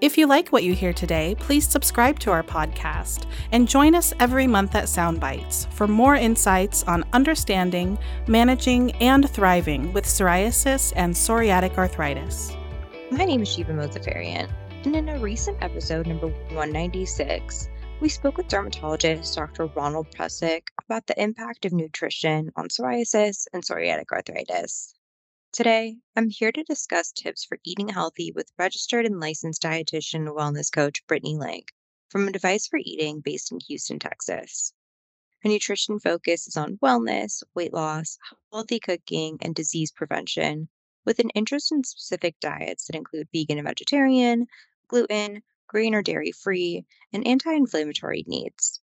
If you like what you hear today, please subscribe to our podcast and join us every month at Psound Bytes for more insights on understanding, managing, and thriving with psoriasis and psoriatic arthritis. My name is Shiva Mozafarian, and in a recent episode, number 196, we spoke with dermatologist Dr. Ronald Prussick about the impact of nutrition on psoriasis and psoriatic arthritis. Today, I'm here to discuss tips for eating healthy with registered and licensed dietitian and wellness coach Brittany Link from Advice for Eating based in Houston, Texas. Her nutrition focus is on wellness, weight loss, healthy cooking, and disease prevention, with an interest in specific diets that include vegan and vegetarian, gluten, grain or dairy free, and anti inflammatory needs.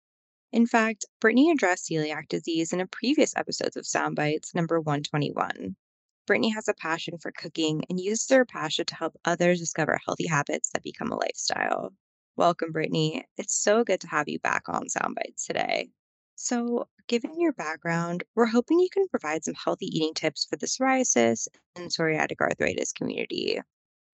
In fact, Brittany addressed celiac disease in a previous episode of Psound Bytes number 121. Brittany has a passion for cooking and uses her passion to help others discover healthy habits that become a lifestyle. Welcome, Brittany. It's so good to have you back on Psound Bytes today. So, given your background, we're hoping you can provide some healthy eating tips for the psoriasis and psoriatic arthritis community.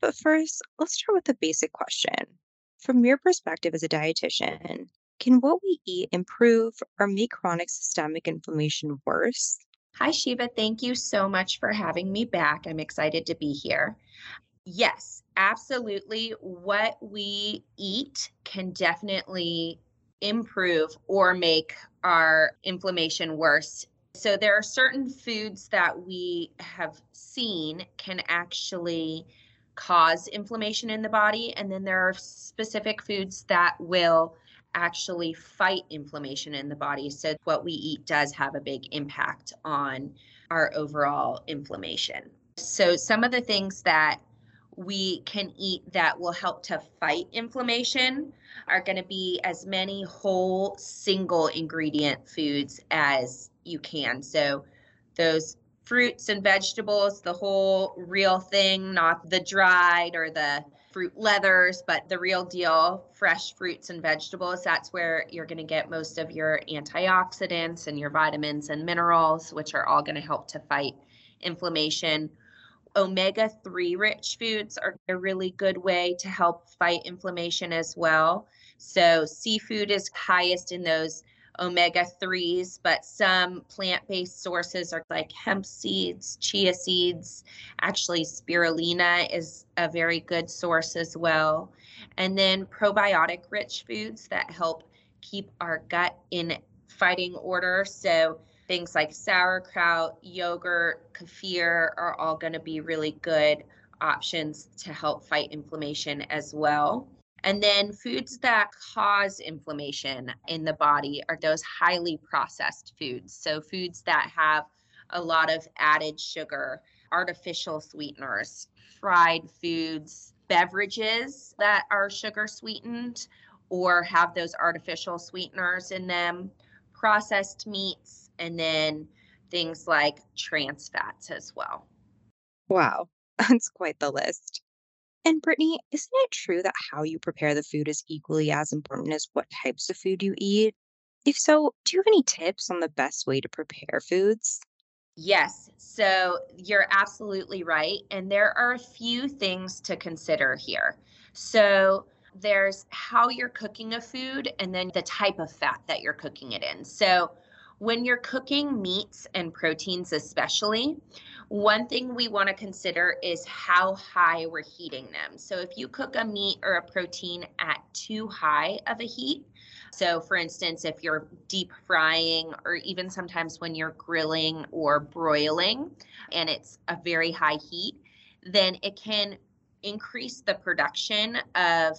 But first, let's start with a basic question. From your perspective as a dietitian, can what we eat improve or make chronic systemic inflammation worse? Hi, Shiva. Thank you so much for having me back. I'm excited to be here. Yes, absolutely. What we eat can definitely improve or make our inflammation worse. So, there are certain foods that we have seen can actually cause inflammation in the body, and then there are specific foods that will actually fight inflammation in the body. So, what we eat does have a big impact on our overall inflammation. So, some of the things that we can eat that will help to fight inflammation are going to be as many whole single ingredient foods as you can. So, those fruits and vegetables, the whole real thing, not the dried or the fruit leathers, but the real deal, fresh fruits and vegetables, that's where you're going to get most of your antioxidants and your vitamins and minerals, which are all going to help to fight inflammation. Omega 3 rich foods are a really good way to help fight inflammation as well. So, seafood is highest in those omega 3s, but some plant based sources are like hemp seeds, chia seeds. Actually, spirulina is a very good source as well. And then probiotic rich foods that help keep our gut in fighting order. So, things like sauerkraut, yogurt, kefir are all going to be really good options to help fight inflammation as well. And then foods that cause inflammation in the body are those highly processed foods. So, foods that have a lot of added sugar, artificial sweeteners, fried foods, beverages that are sugar sweetened or have those artificial sweeteners in them, processed meats, and then things like trans fats as well. Wow, that's quite the list. And Brittany, isn't it true that how you prepare the food is equally as important as what types of food you eat? If so, do you have any tips on the best way to prepare foods? Yes, so you're absolutely right. And there are a few things to consider here. So there's how you're cooking a food and then the type of fat that you're cooking it in. So when you're cooking meats and proteins, especially, one thing we want to consider is how high we're heating them. So if you cook a meat or a protein at too high of a heat, so for instance, if you're deep frying or even sometimes when you're grilling or broiling and it's a very high heat, then it can increase the production of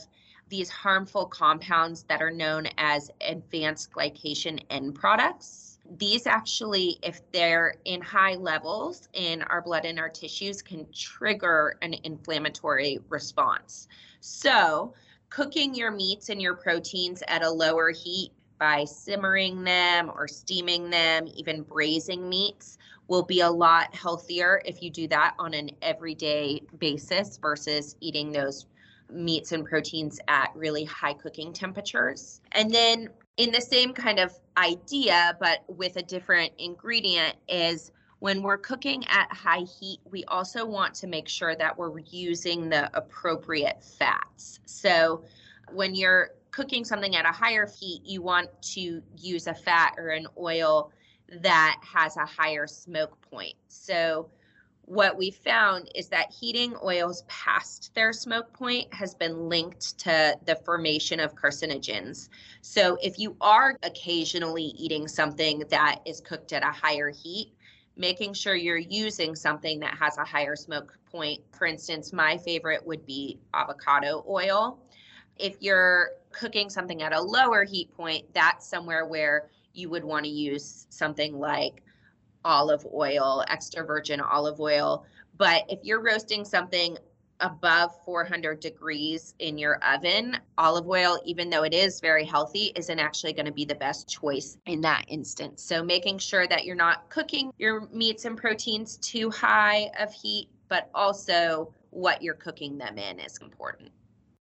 these harmful compounds that are known as advanced glycation end products these actually, if they're in high levels in our blood and our tissues, can trigger an inflammatory response. So, cooking your meats and your proteins at a lower heat by simmering them or steaming them, even braising meats, will be a lot healthier if you do that on an everyday basis versus eating those meats and proteins at really high cooking temperatures. And then in the same kind of idea, but with a different ingredient, is when we're cooking at high heat, we also want to make sure that we're using the appropriate fats. So when you're cooking something at a higher heat, you want to use a fat or an oil that has a higher smoke point. So what we found is that heating oils past their smoke point has been linked to the formation of carcinogens. So if you are occasionally eating something that is cooked at a higher heat, making sure you're using something that has a higher smoke point. For instance, my favorite would be avocado oil. If you're cooking something at a lower heat point, that's somewhere where you would want to use something like olive oil, extra virgin olive oil. But if you're roasting something above 400 degrees in your oven, olive oil, even though it is very healthy, isn't actually going to be the best choice in that instance. So making sure that you're not cooking your meats and proteins too high of heat, but also what you're cooking them in is important.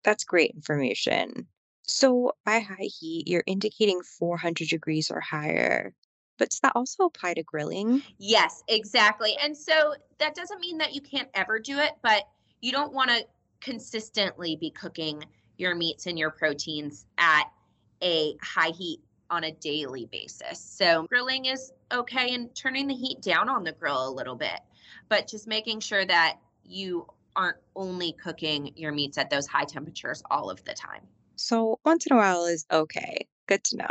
That's great information. So by high heat, you're indicating 400 degrees or higher. But does that also apply to grilling? Yes, exactly. And so that doesn't mean that you can't ever do it, but you don't want to consistently be cooking your meats and your proteins at a high heat on a daily basis. So grilling is okay and turning the heat down on the grill a little bit, but just making sure that you aren't only cooking your meats at those high temperatures all of the time. So once in a while is okay. Good to know.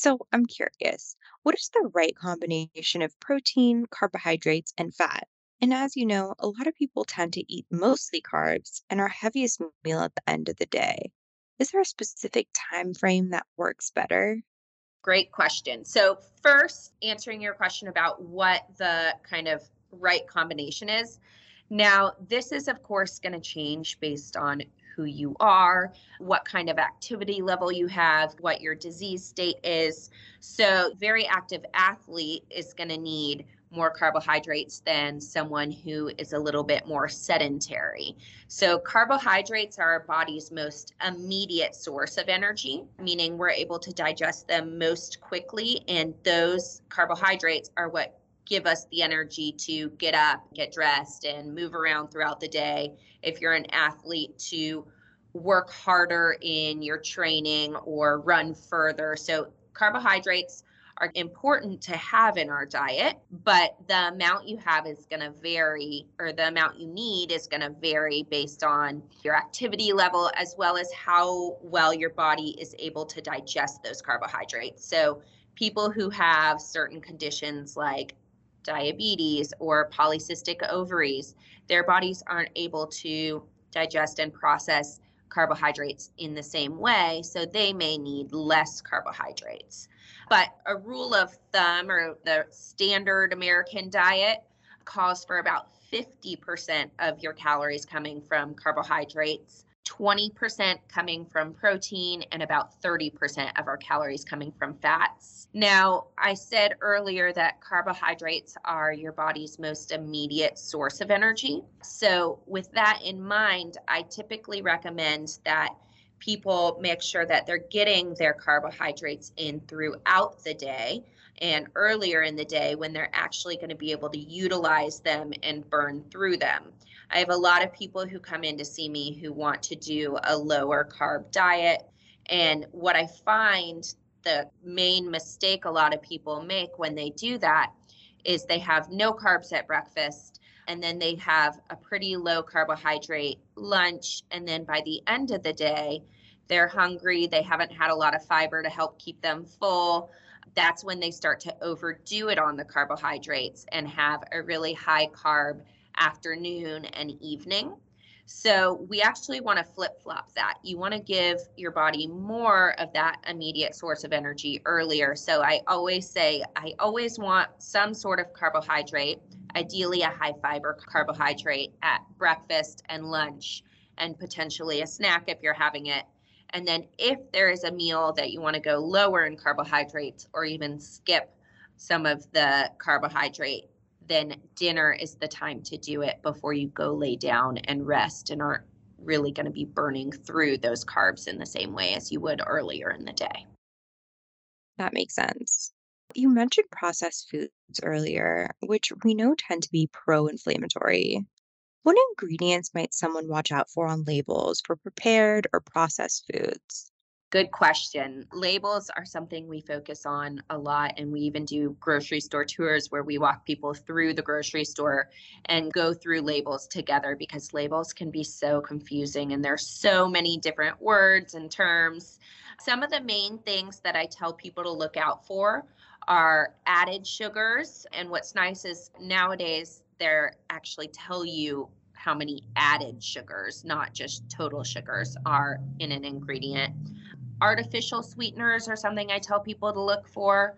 So I'm curious, what is the right combination of protein, carbohydrates, and fat? And as you know, a lot of people tend to eat mostly carbs and our heaviest meal at the end of the day. Is there a specific time frame that works better? Great question. So, first, answering your question about what the kind of right combination is. Now, this is, of course, going to change based on who you are, what kind of activity level you have, what your disease state is. So, very active athlete is going to need more carbohydrates than someone who is a little bit more sedentary. So, carbohydrates are our body's most immediate source of energy, meaning we're able to digest them most quickly. And those carbohydrates are what give us the energy to get up, get dressed, and move around throughout the day. If you're an athlete, to work harder in your training or run further. So, carbohydrates are important to have in our diet, but the amount you have is going to vary, or the amount you need is going to vary based on your activity level as well as how well your body is able to digest those carbohydrates. So, people who have certain conditions like diabetes or polycystic ovaries, their bodies aren't able to digest and process carbohydrates in the same way, so they may need less carbohydrates. But a rule of thumb or the standard American diet calls for about 50% of your calories coming from carbohydrates 20% coming from protein and about 30% of our calories coming from fats. Now, I said earlier that carbohydrates are your body's most immediate source of energy. So, with that in mind, I typically recommend that people make sure that they're getting their carbohydrates in throughout the day and earlier in the day when they're actually going to be able to utilize them and burn through them. I have a lot of people who come in to see me who want to do a lower carb diet. And what I find the main mistake a lot of people make when they do that is they have no carbs at breakfast and then they have a pretty low carbohydrate lunch. And then by the end of the day, they're hungry, they haven't had a lot of fiber to help keep them full. That's when they start to overdo it on the carbohydrates and have a really high carb afternoon, and evening. So we actually want to flip flop that. You want to give your body more of that immediate source of energy earlier. So I always say, I always want some sort of carbohydrate, ideally a high fiber carbohydrate at breakfast and lunch, and potentially a snack if you're having it. And then if there is a meal that you want to go lower in carbohydrates or even skip some of the carbohydrate, then dinner is the time to do it before you go lay down and rest and aren't really going to be burning through those carbs in the same way as you would earlier in the day. That makes sense. You mentioned processed foods earlier, which we know tend to be pro inflammatory. What ingredients might someone watch out for on labels for prepared or processed foods? Good question. Labels are something we focus on a lot, and we even do grocery store tours where we walk people through the grocery store and go through labels together because labels can be so confusing and there's so many different words and terms. Some of the main things that I tell people to look out for are added sugars. And what's nice is nowadays they're actually tell you how many added sugars, not just total sugars, are in an ingredient artificial sweeteners are something I tell people to look for.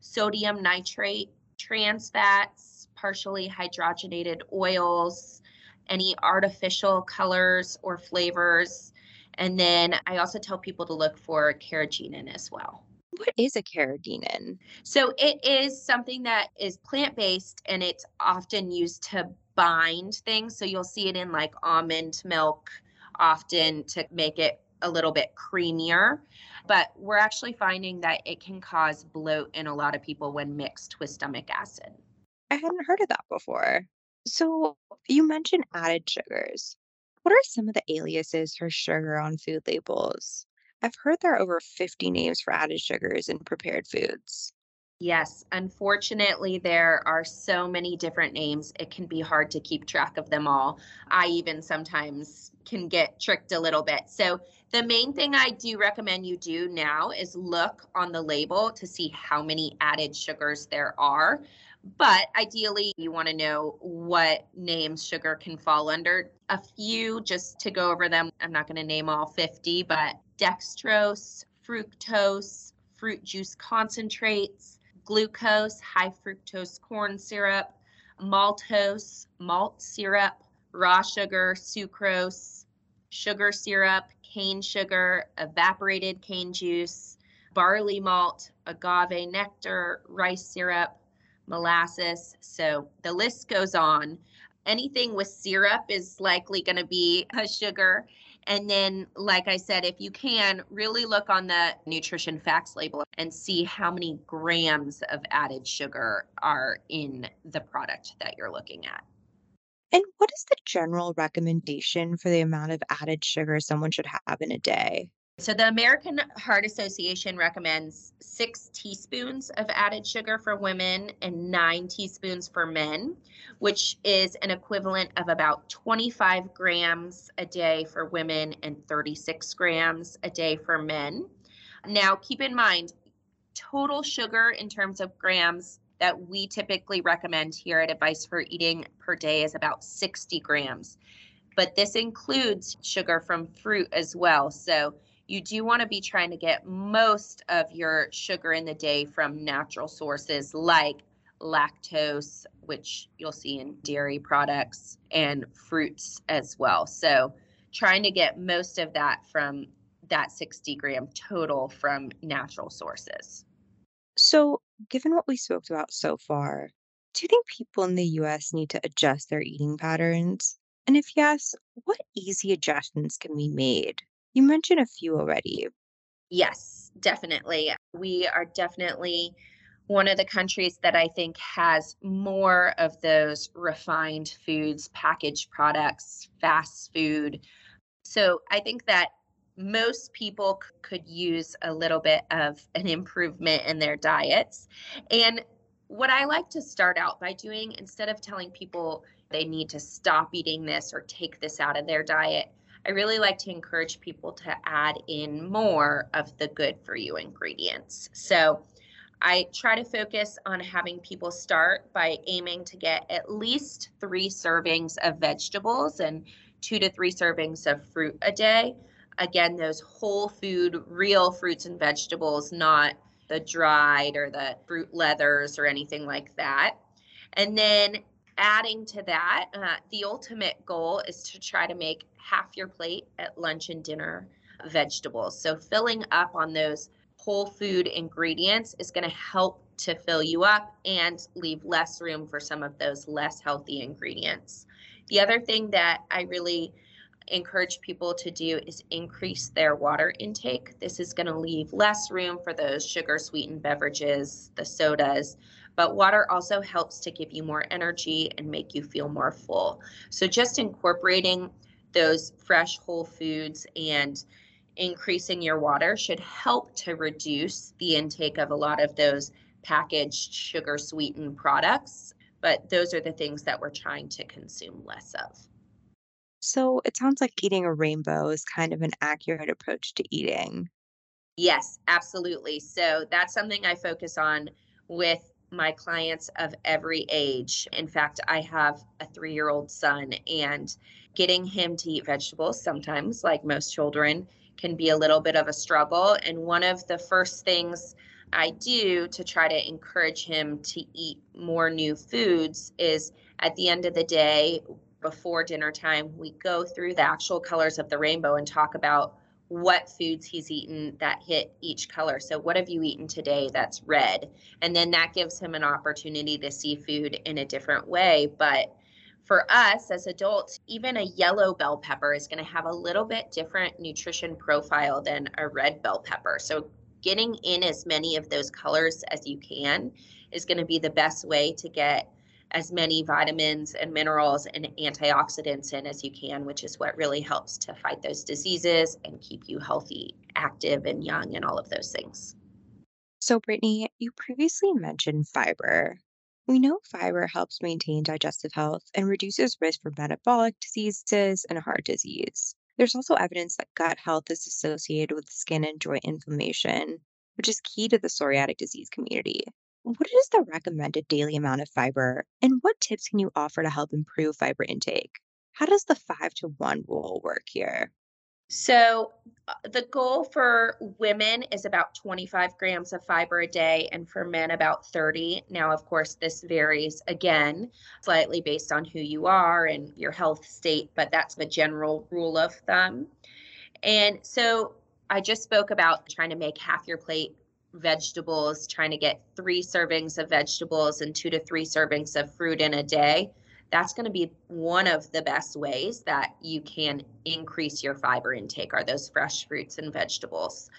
Sodium nitrate, trans fats, partially hydrogenated oils, any artificial colors or flavors. And then I also tell people to look for carrageenan as well. What is a carrageenan? So it is something that is plant based and it's often used to bind things. So you'll see it in like almond milk often to make it a little bit creamier. But we're actually finding that it can cause bloat in a lot of people when mixed with stomach acid. I hadn't heard of that before. So you mentioned added sugars. What are some of the aliases for sugar on food labels? I've heard there are over 50 names for added sugars in prepared foods. Yes, unfortunately, there are so many different names. It can be hard to keep track of them all. I even sometimes can get tricked a little bit. So, the main thing I do recommend you do now is look on the label to see how many added sugars there are. But ideally, you want to know what names sugar can fall under. A few, just to go over them, I'm not going to name all 50, but dextrose, fructose, fruit juice concentrates, glucose, high fructose corn syrup, maltose, malt syrup, raw sugar, sucrose, sugar syrup, cane sugar, evaporated cane juice, barley malt, agave nectar, rice syrup, molasses. So the list goes on. Anything with syrup is likely going to be a sugar. And then, like I said, if you can, really look on the nutrition facts label and see how many grams of added sugar are in the product that you're looking at. And what is the general recommendation for the amount of added sugar someone should have in a day? So, the American Heart Association recommends six teaspoons of added sugar for women and nine teaspoons for men, which is an equivalent of about 25 grams a day for women and 36 grams a day for men. Now, keep in mind, total sugar in terms of grams that we typically recommend here at Advice for Eating per day is about 60 grams. But this includes sugar from fruit as well. So, you do want to be trying to get most of your sugar in the day from natural sources like lactose, which you'll see in dairy products, and fruits as well. So, trying to get most of that from that 60 gram total from natural sources. So, given what we spoke about so far, do you think people in the US need to adjust their eating patterns? And if yes, what easy adjustments can be made? You mentioned a few already. Yes, definitely. We are definitely one of the countries that I think has more of those refined foods, packaged products, fast food. So I think that most people c- could use a little bit of an improvement in their diets. And what I like to start out by doing, instead of telling people they need to stop eating this or take this out of their diet, I really like to encourage people to add in more of the good for you ingredients. So I try to focus on having people start by aiming to get at least three servings of vegetables and two to three servings of fruit a day. Again, those whole food, real fruits and vegetables, not the dried or the fruit leathers or anything like that. And then adding to that, uh, the ultimate goal is to try to make half your plate at lunch and dinner vegetables. So filling up on those whole food ingredients is going to help to fill you up and leave less room for some of those less healthy ingredients. The other thing that I really encourage people to do is increase their water intake. This is going to leave less room for those sugar sweetened beverages, the sodas, but water also helps to give you more energy and make you feel more full. So just incorporating those fresh whole foods and increasing your water should help to reduce the intake of a lot of those packaged sugar sweetened products. But those are the things that we're trying to consume less of. So it sounds like eating a rainbow is kind of an accurate approach to eating. Yes, absolutely. So that's something I focus on with my clients of every age. In fact, I have a three year old son, and getting him to eat vegetables sometimes, like most children, can be a little bit of a struggle. And one of the first things I do to try to encourage him to eat more new foods is at the end of the day, before dinner time, we go through the actual colors of the rainbow and talk about what foods he's eaten that hit each color. So, what have you eaten today that's red? And then that gives him an opportunity to see food in a different way. But for us as adults, even a yellow bell pepper is going to have a little bit different nutrition profile than a red bell pepper. So, getting in as many of those colors as you can is going to be the best way to get as many vitamins and minerals and antioxidants in as you can, which is what really helps to fight those diseases and keep you healthy, active, and young, and all of those things. So, Brittany, you previously mentioned fiber. We know fiber helps maintain digestive health and reduces risk for metabolic diseases and heart disease. There's also evidence that gut health is associated with skin and joint inflammation, which is key to the psoriatic disease community. What is the recommended daily amount of fiber, and what tips can you offer to help improve fiber intake? How does the five to one rule work here? So, uh, the goal for women is about 25 grams of fiber a day, and for men, about 30. Now, of course, this varies again slightly based on who you are and your health state, but that's the general rule of thumb. And so, I just spoke about trying to make half your plate vegetables, trying to get three servings of vegetables and two to three servings of fruit in a day, that's going to be one of the best ways that you can increase your fiber intake are those fresh fruits and vegetables.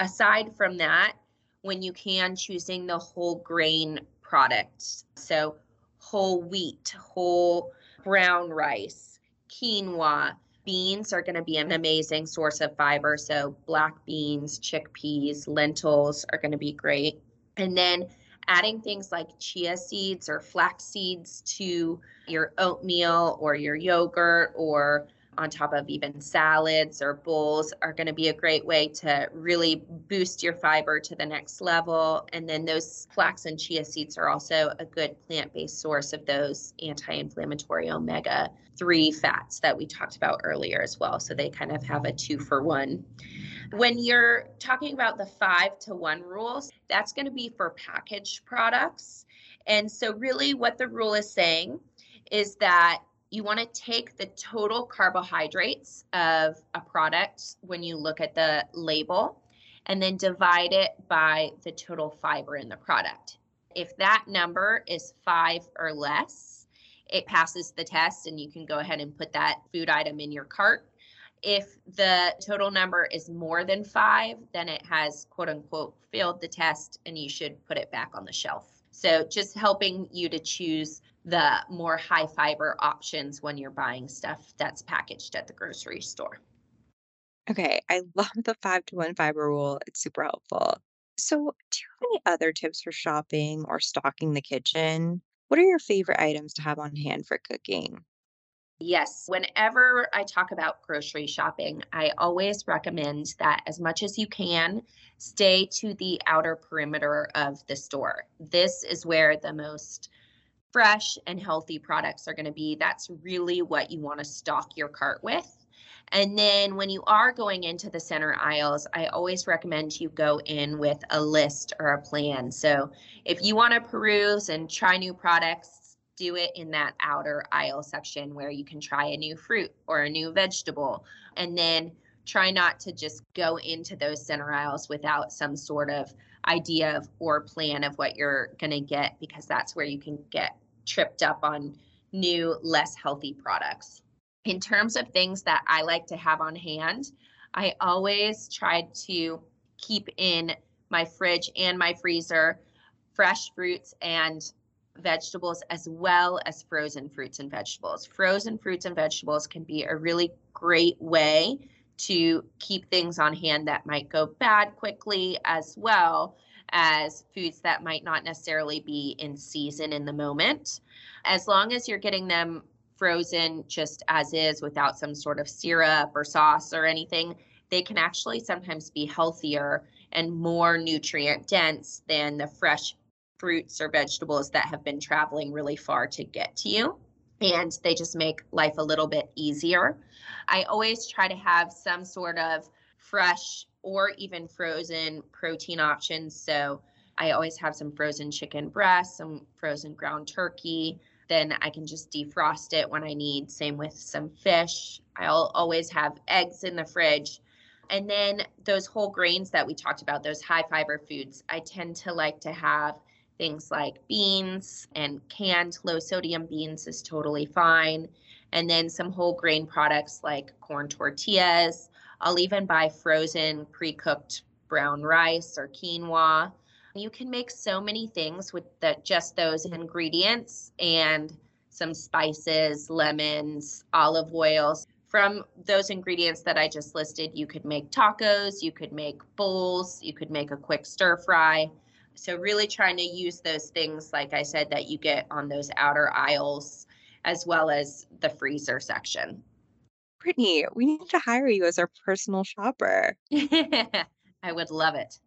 Aside from that, when you can choosing the whole grain products, so whole wheat, whole brown rice, quinoa, beans are going to be an amazing source of fiber. So, black beans, chickpeas, lentils are going to be great. And then adding things like chia seeds or flax seeds to your oatmeal or your yogurt or on top of even salads or bowls are going to be a great way to really boost your fiber to the next level. And then those flax and chia seeds are also a good plant based source of those anti inflammatory omega 3 fats that we talked about earlier as well. So they kind of have a two for one. When you're talking about the five to one rules, that's going to be for packaged products. And so, really, what the rule is saying is that you want to take the total carbohydrates of a product when you look at the label and then divide it by the total fiber in the product. If that number is five or less, it passes the test and you can go ahead and put that food item in your cart. If the total number is more than five, then it has quote unquote failed the test and you should put it back on the shelf. So just helping you to choose the more high fiber options when you're buying stuff that's packaged at the grocery store. Okay, I love the five to one fiber rule. It's super helpful. So, do you have any other tips for shopping or stocking the kitchen? What are your favorite items to have on hand for cooking? Yes, whenever I talk about grocery shopping, I always recommend that as much as you can, stay to the outer perimeter of the store. This is where the most fresh and healthy products are going to be. That's really what you want to stock your cart with. And then when you are going into the center aisles, I always recommend you go in with a list or a plan. So if you want to peruse and try new products, do it in that outer aisle section where you can try a new fruit or a new vegetable. And then try not to just go into those center aisles without some sort of idea of or plan of what you're going to get because that's where you can get tripped up on new less healthy products in terms of things that i like to have on hand i always try to keep in my fridge and my freezer fresh fruits and vegetables as well as frozen fruits and vegetables. Frozen fruits and vegetables can be a really great way to keep things on hand that might go bad quickly, as well as foods that might not necessarily be in season in the moment. As long as you're getting them frozen just as is without some sort of syrup or sauce or anything, they can actually sometimes be healthier and more nutrient dense than the fresh fruits or vegetables that have been traveling really far to get to you. And they just make life a little bit easier. I always try to have some sort of fresh or even frozen protein options. So I always have some frozen chicken breast, some frozen ground turkey. Then I can just defrost it when I need. Same with some fish. I'll always have eggs in the fridge. And then those whole grains that we talked about, those high fiber foods, I tend to like to have things like beans and canned low sodium beans is totally fine. And then some whole grain products like corn tortillas. I'll even buy frozen pre cooked brown rice or quinoa. You can make so many things with the, just those ingredients and some spices, lemons, olive oils. From those ingredients that I just listed, you could make tacos, you could make bowls, you could make a quick stir fry. So, really trying to use those things, like I said, that you get on those outer aisles as well as the freezer section. Brittany, we need to hire you as our personal shopper. I would love it.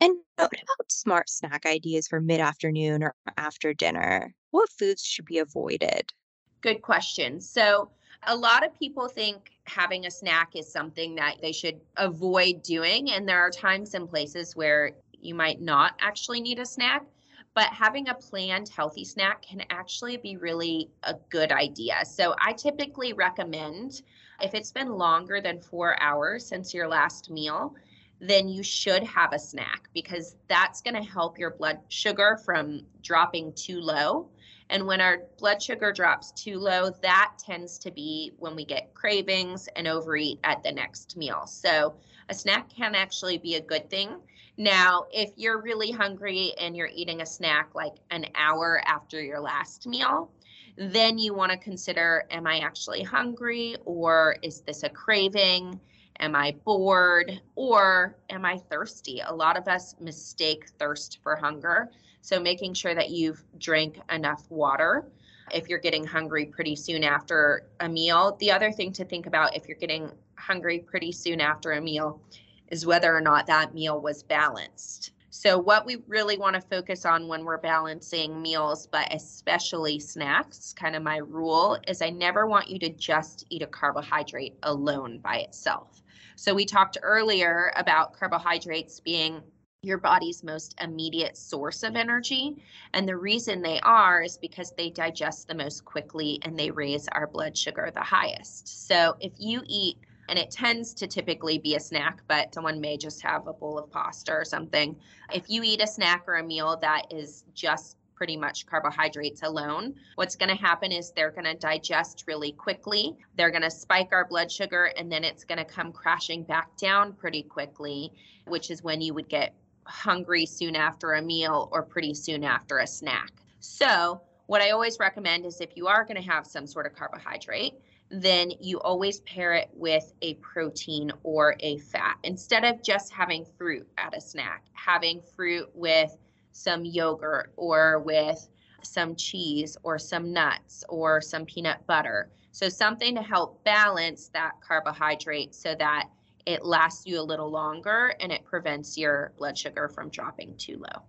And what about smart snack ideas for mid afternoon or after dinner? What foods should be avoided? Good question. So, a lot of people think having a snack is something that they should avoid doing. And there are times and places where you might not actually need a snack but having a planned healthy snack can actually be really a good idea. So I typically recommend if it's been longer than four hours since your last meal, then you should have a snack because that's going to help your blood sugar from dropping too low. And when our blood sugar drops too low, that tends to be when we get cravings and overeat at the next meal. So a snack can actually be a good thing. Now, if you're really hungry and you're eating a snack like an hour after your last meal, then you want to consider am I actually hungry or is this a craving? Am I bored or am I thirsty? A lot of us mistake thirst for hunger. So, making sure that you've drank enough water if you're getting hungry pretty soon after a meal. The other thing to think about if you're getting hungry pretty soon after a meal is whether or not that meal was balanced. So, what we really want to focus on when we're balancing meals, but especially snacks, kind of my rule is I never want you to just eat a carbohydrate alone by itself. So, we talked earlier about carbohydrates being your body's most immediate source of energy. And the reason they are is because they digest the most quickly and they raise our blood sugar the highest. So, if you eat and it tends to typically be a snack, but someone may just have a bowl of pasta or something. If you eat a snack or a meal that is just pretty much carbohydrates alone, what's going to happen is they're going to digest really quickly. They're going to spike our blood sugar, and then it's going to come crashing back down pretty quickly, which is when you would get hungry soon after a meal or pretty soon after a snack. So, what I always recommend is if you are going to have some sort of carbohydrate, then you always pair it with a protein or a fat. Instead of just having fruit at a snack, having fruit with some yogurt or with some cheese or some nuts or some peanut butter. So, something to help balance that carbohydrate so that it lasts you a little longer and it prevents your blood sugar from dropping too low.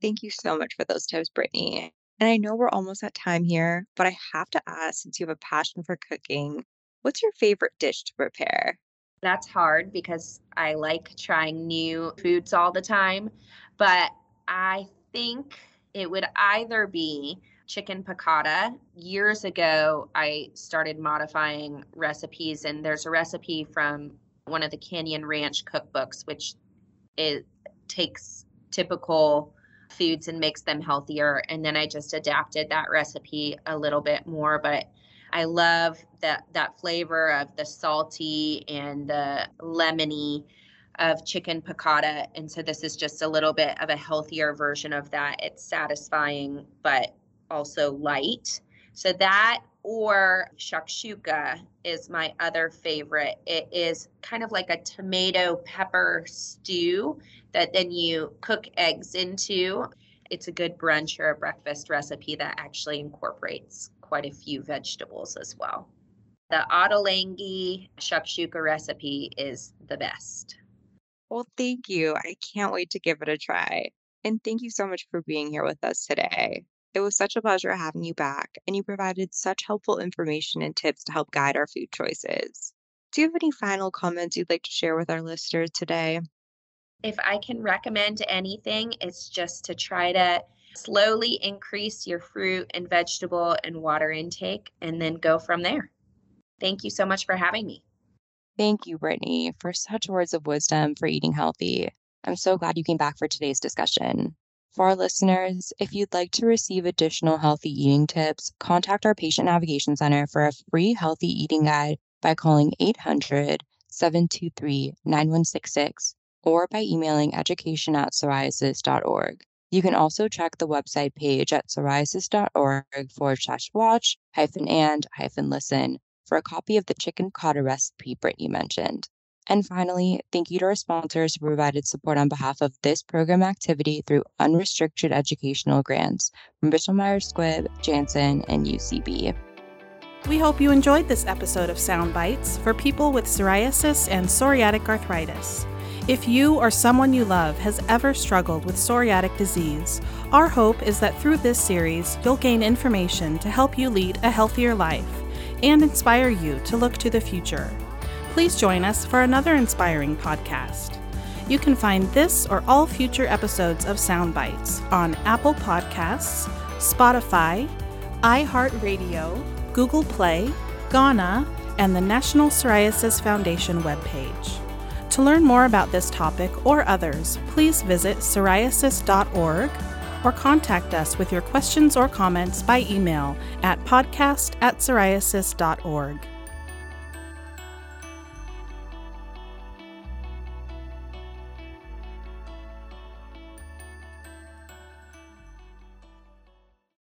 Thank you so much for those tips, Brittany. And I know we're almost at time here, but I have to ask since you have a passion for cooking, what's your favorite dish to prepare? That's hard because I like trying new foods all the time. But I think it would either be chicken piccata. Years ago, I started modifying recipes, and there's a recipe from one of the Canyon Ranch cookbooks, which it takes typical foods and makes them healthier. And then I just adapted that recipe a little bit more. But I love that that flavor of the salty and the lemony of chicken piccata. And so this is just a little bit of a healthier version of that. It's satisfying, but also light. So that or shakshuka is my other favorite. It is kind of like a tomato pepper stew that then you cook eggs into. It's a good brunch or a breakfast recipe that actually incorporates quite a few vegetables as well. The Ottolenghi shakshuka recipe is the best. Well, thank you. I can't wait to give it a try. And thank you so much for being here with us today. It was such a pleasure having you back, and you provided such helpful information and tips to help guide our food choices. Do you have any final comments you'd like to share with our listeners today? If I can recommend anything, it's just to try to slowly increase your fruit and vegetable and water intake and then go from there. Thank you so much for having me. Thank you, Brittany, for such words of wisdom for eating healthy. I'm so glad you came back for today's discussion. For our listeners, if you'd like to receive additional healthy eating tips, contact our Patient Navigation Center for a free healthy eating guide by calling 800 723 9166 or by emailing education at psoriasis.org. You can also check the website page at psoriasis.org forward slash watch hyphen and hyphen listen for a copy of the chicken piccata recipe Brittany mentioned. And finally, thank you to our sponsors who provided support on behalf of this program activity through unrestricted educational grants from Bristol Myers Squibb, Janssen, and UCB. We hope you enjoyed this episode of Psound Bytes for people with psoriasis and psoriatic arthritis. If you or someone you love has ever struggled with psoriatic disease, our hope is that through this series, you'll gain information to help you lead a healthier life and inspire you to look to the future. Please join us for another inspiring podcast. You can find this or all future episodes of Psound Bytes on Apple Podcasts, Spotify, iHeartRadio, Google Play, Gaana, and the National Psoriasis Foundation webpage. To learn more about this topic or others, please visit psoriasis.org or contact us with your questions or comments by email at podcast at psoriasis.org.